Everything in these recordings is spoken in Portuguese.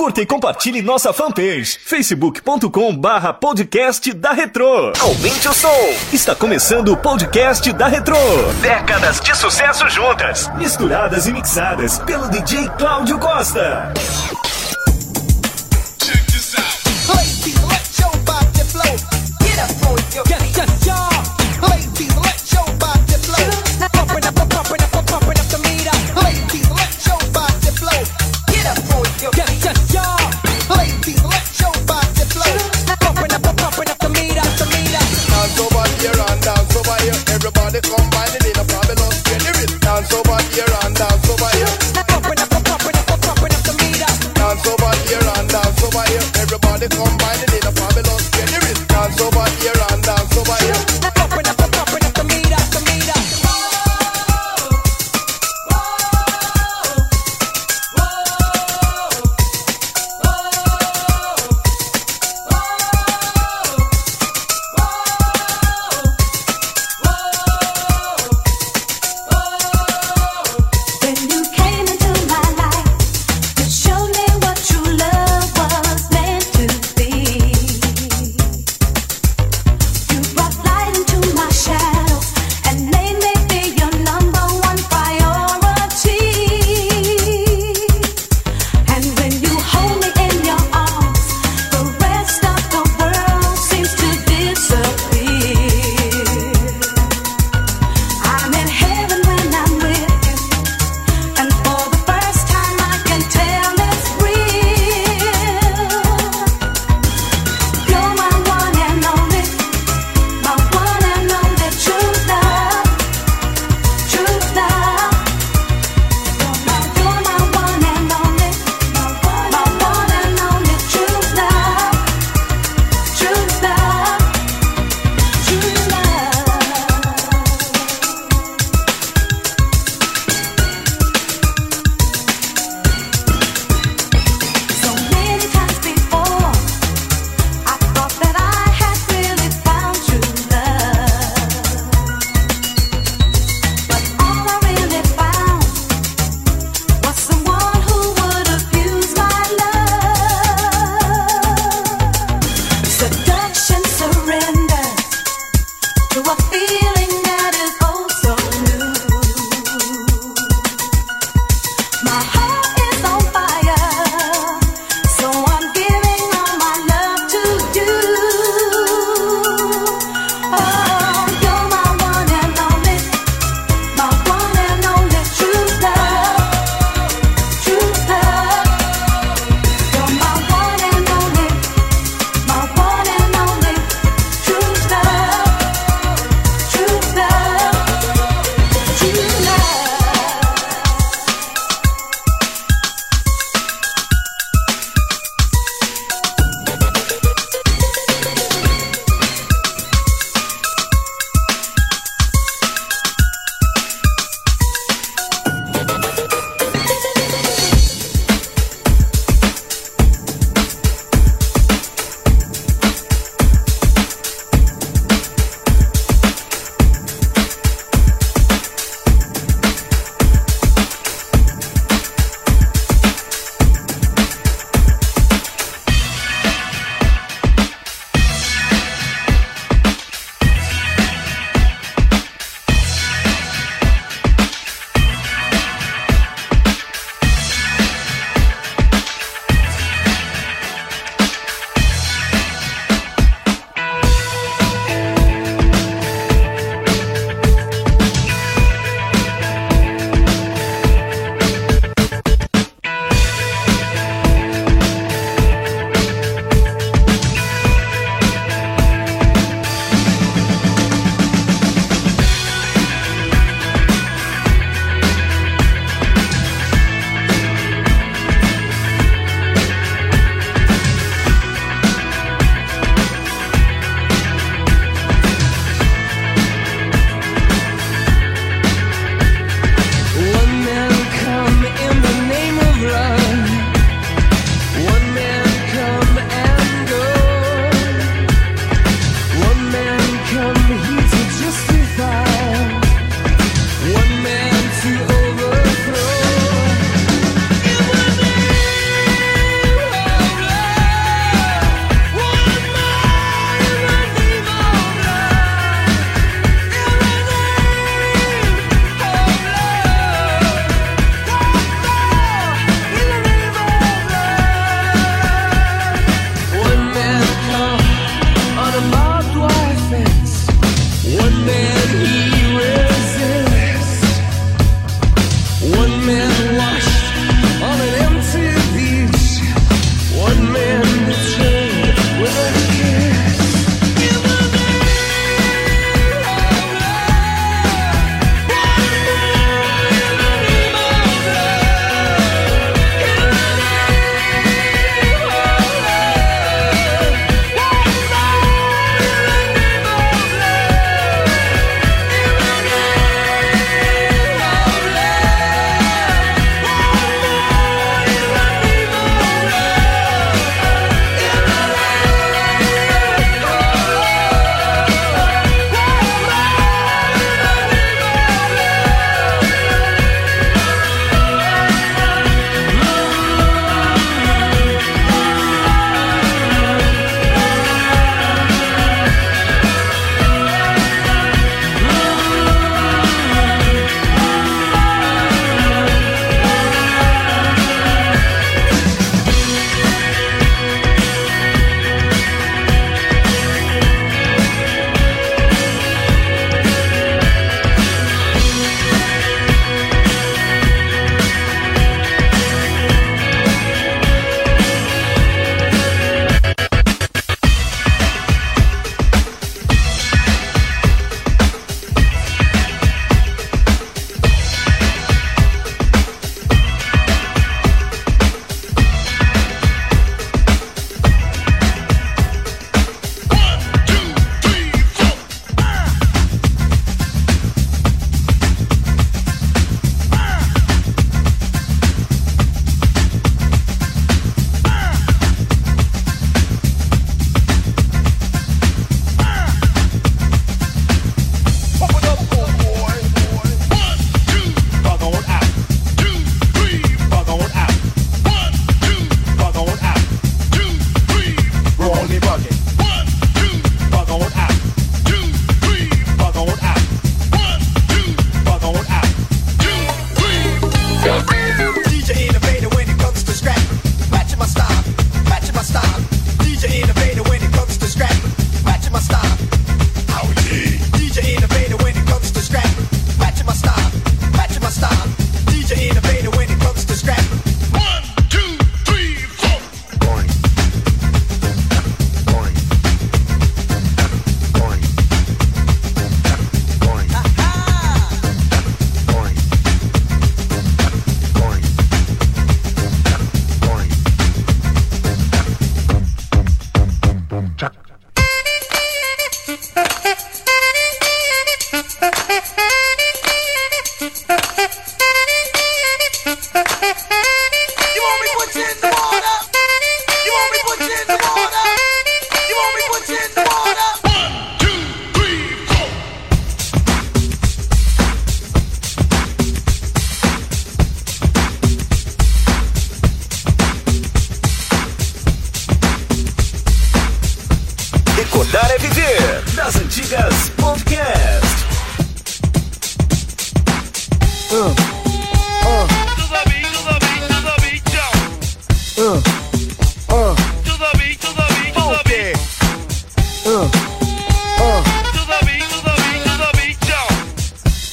Curta e compartilhe nossa fanpage facebook.com barra podcast da Retro. Aumente o som. Está começando o podcast da Retro. Décadas de sucesso juntas, misturadas e mixadas pelo DJ Cláudio Costa.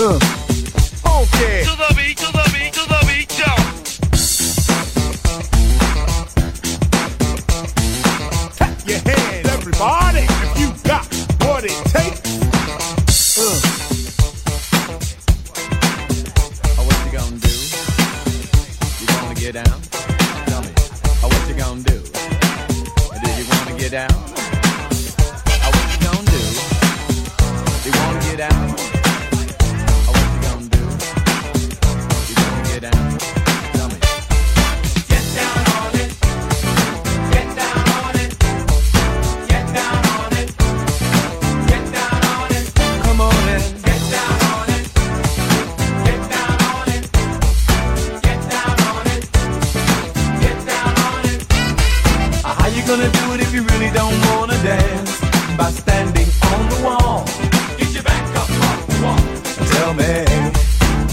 Uh.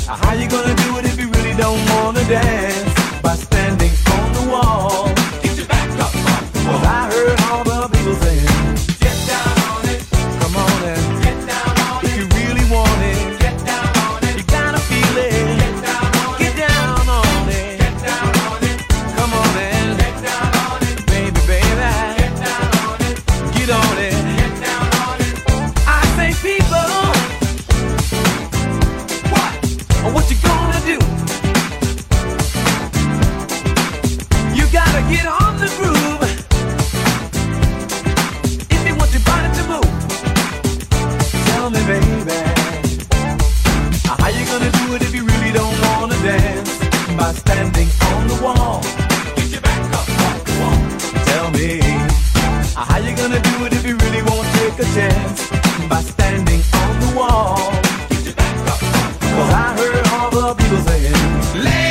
How you gonna do it if you really don't wanna dance? people saying,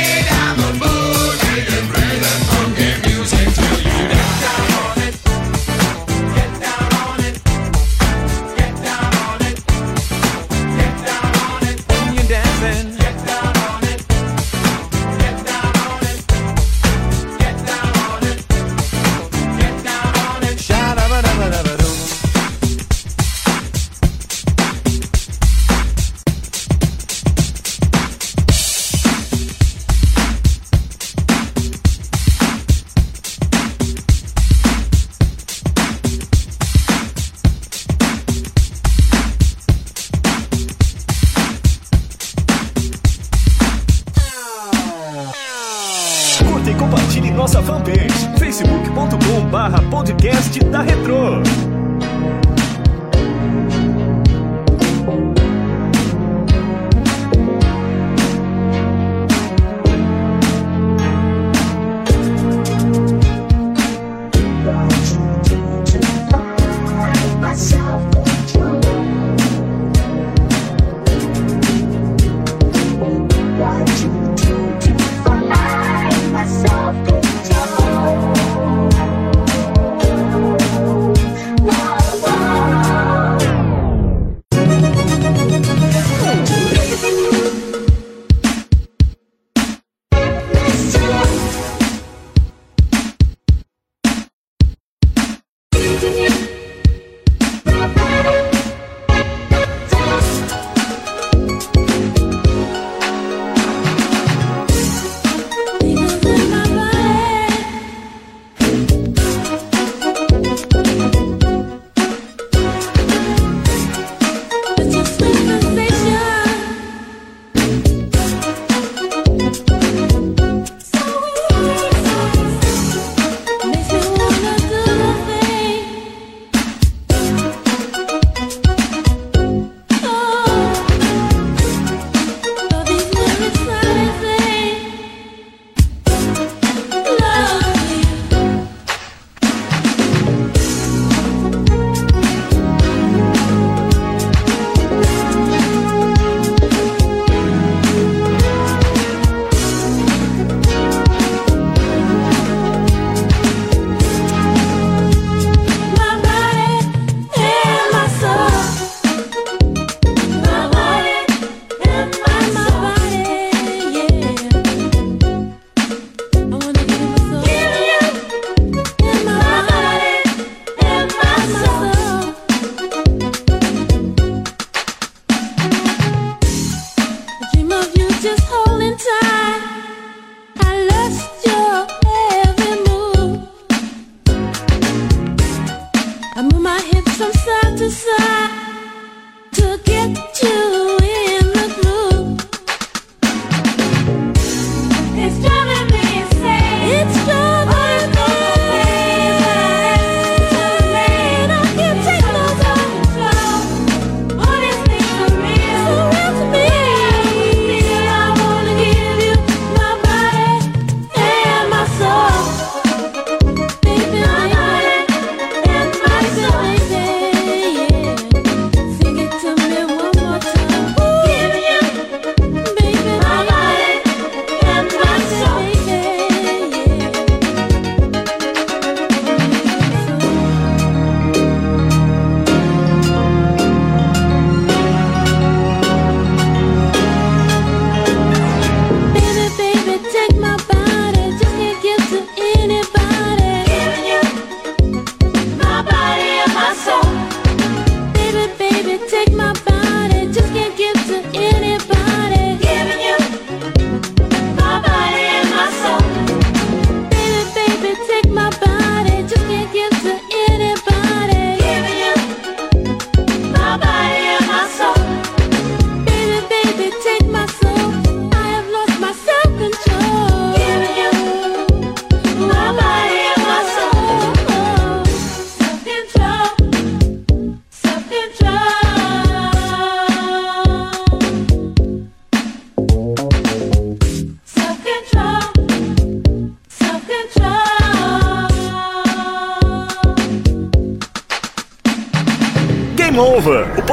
Side to side.